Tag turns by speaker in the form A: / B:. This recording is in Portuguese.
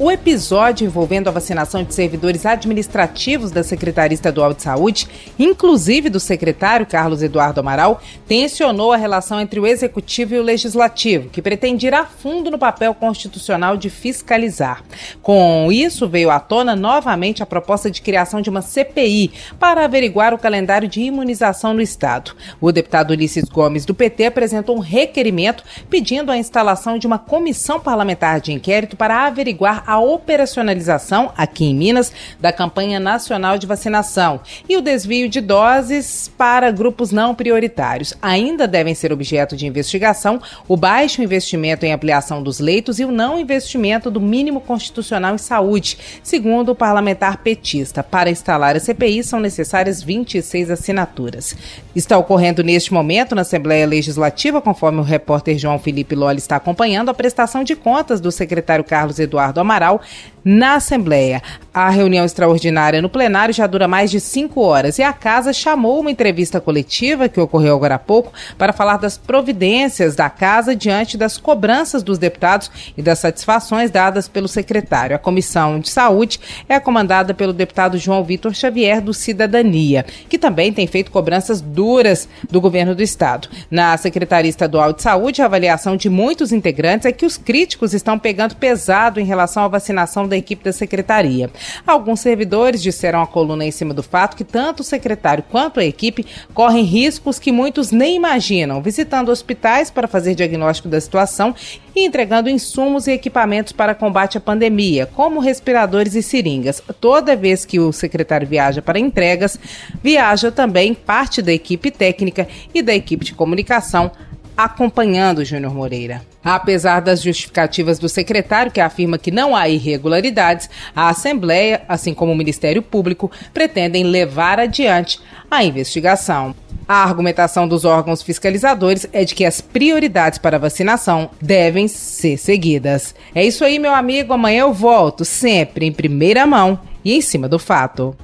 A: O episódio envolvendo a vacinação de servidores administrativos da Secretaria Estadual de Saúde, inclusive do secretário Carlos Eduardo Amaral, tensionou a relação entre o Executivo e o Legislativo, que pretende ir a fundo no papel constitucional de fiscalizar. Com isso, veio à tona novamente a proposta de criação de uma CPI para averiguar o calendário de imunização no Estado. O deputado Ulisses Gomes, do PT, apresentou um requerimento pedindo a instalação de uma comissão parlamentar de inquérito para averiguar a operacionalização, aqui em Minas, da campanha nacional de vacinação e o desvio de doses para grupos não prioritários. Ainda devem ser objeto de investigação o baixo investimento em ampliação dos leitos e o não investimento do mínimo constitucional em saúde, segundo o parlamentar petista. Para instalar a CPI são necessárias 26 assinaturas. Está ocorrendo neste momento na Assembleia Legislativa, conforme o repórter João Felipe Loli está acompanhando, a prestação de contas do secretário Carlos Eduardo Amaral Amaral na Assembleia. A reunião extraordinária no plenário já dura mais de cinco horas e a Casa chamou uma entrevista coletiva, que ocorreu agora há pouco, para falar das providências da Casa diante das cobranças dos deputados e das satisfações dadas pelo secretário. A Comissão de Saúde é comandada pelo deputado João Vitor Xavier, do Cidadania, que também tem feito cobranças duras do governo do Estado. Na Secretaria Estadual de Saúde, a avaliação de muitos integrantes é que os críticos estão pegando pesado em relação à vacinação da equipe da secretaria. Alguns servidores disseram à coluna em cima do fato que tanto o secretário quanto a equipe correm riscos que muitos nem imaginam, visitando hospitais para fazer diagnóstico da situação e entregando insumos e equipamentos para combate à pandemia, como respiradores e seringas. Toda vez que o secretário viaja para entregas, viaja também parte da equipe técnica e da equipe de comunicação acompanhando Júnior Moreira. Apesar das justificativas do secretário, que afirma que não há irregularidades, a Assembleia, assim como o Ministério Público, pretendem levar adiante a investigação. A argumentação dos órgãos fiscalizadores é de que as prioridades para vacinação devem ser seguidas. É isso aí, meu amigo. Amanhã eu volto, sempre em primeira mão e em cima do fato.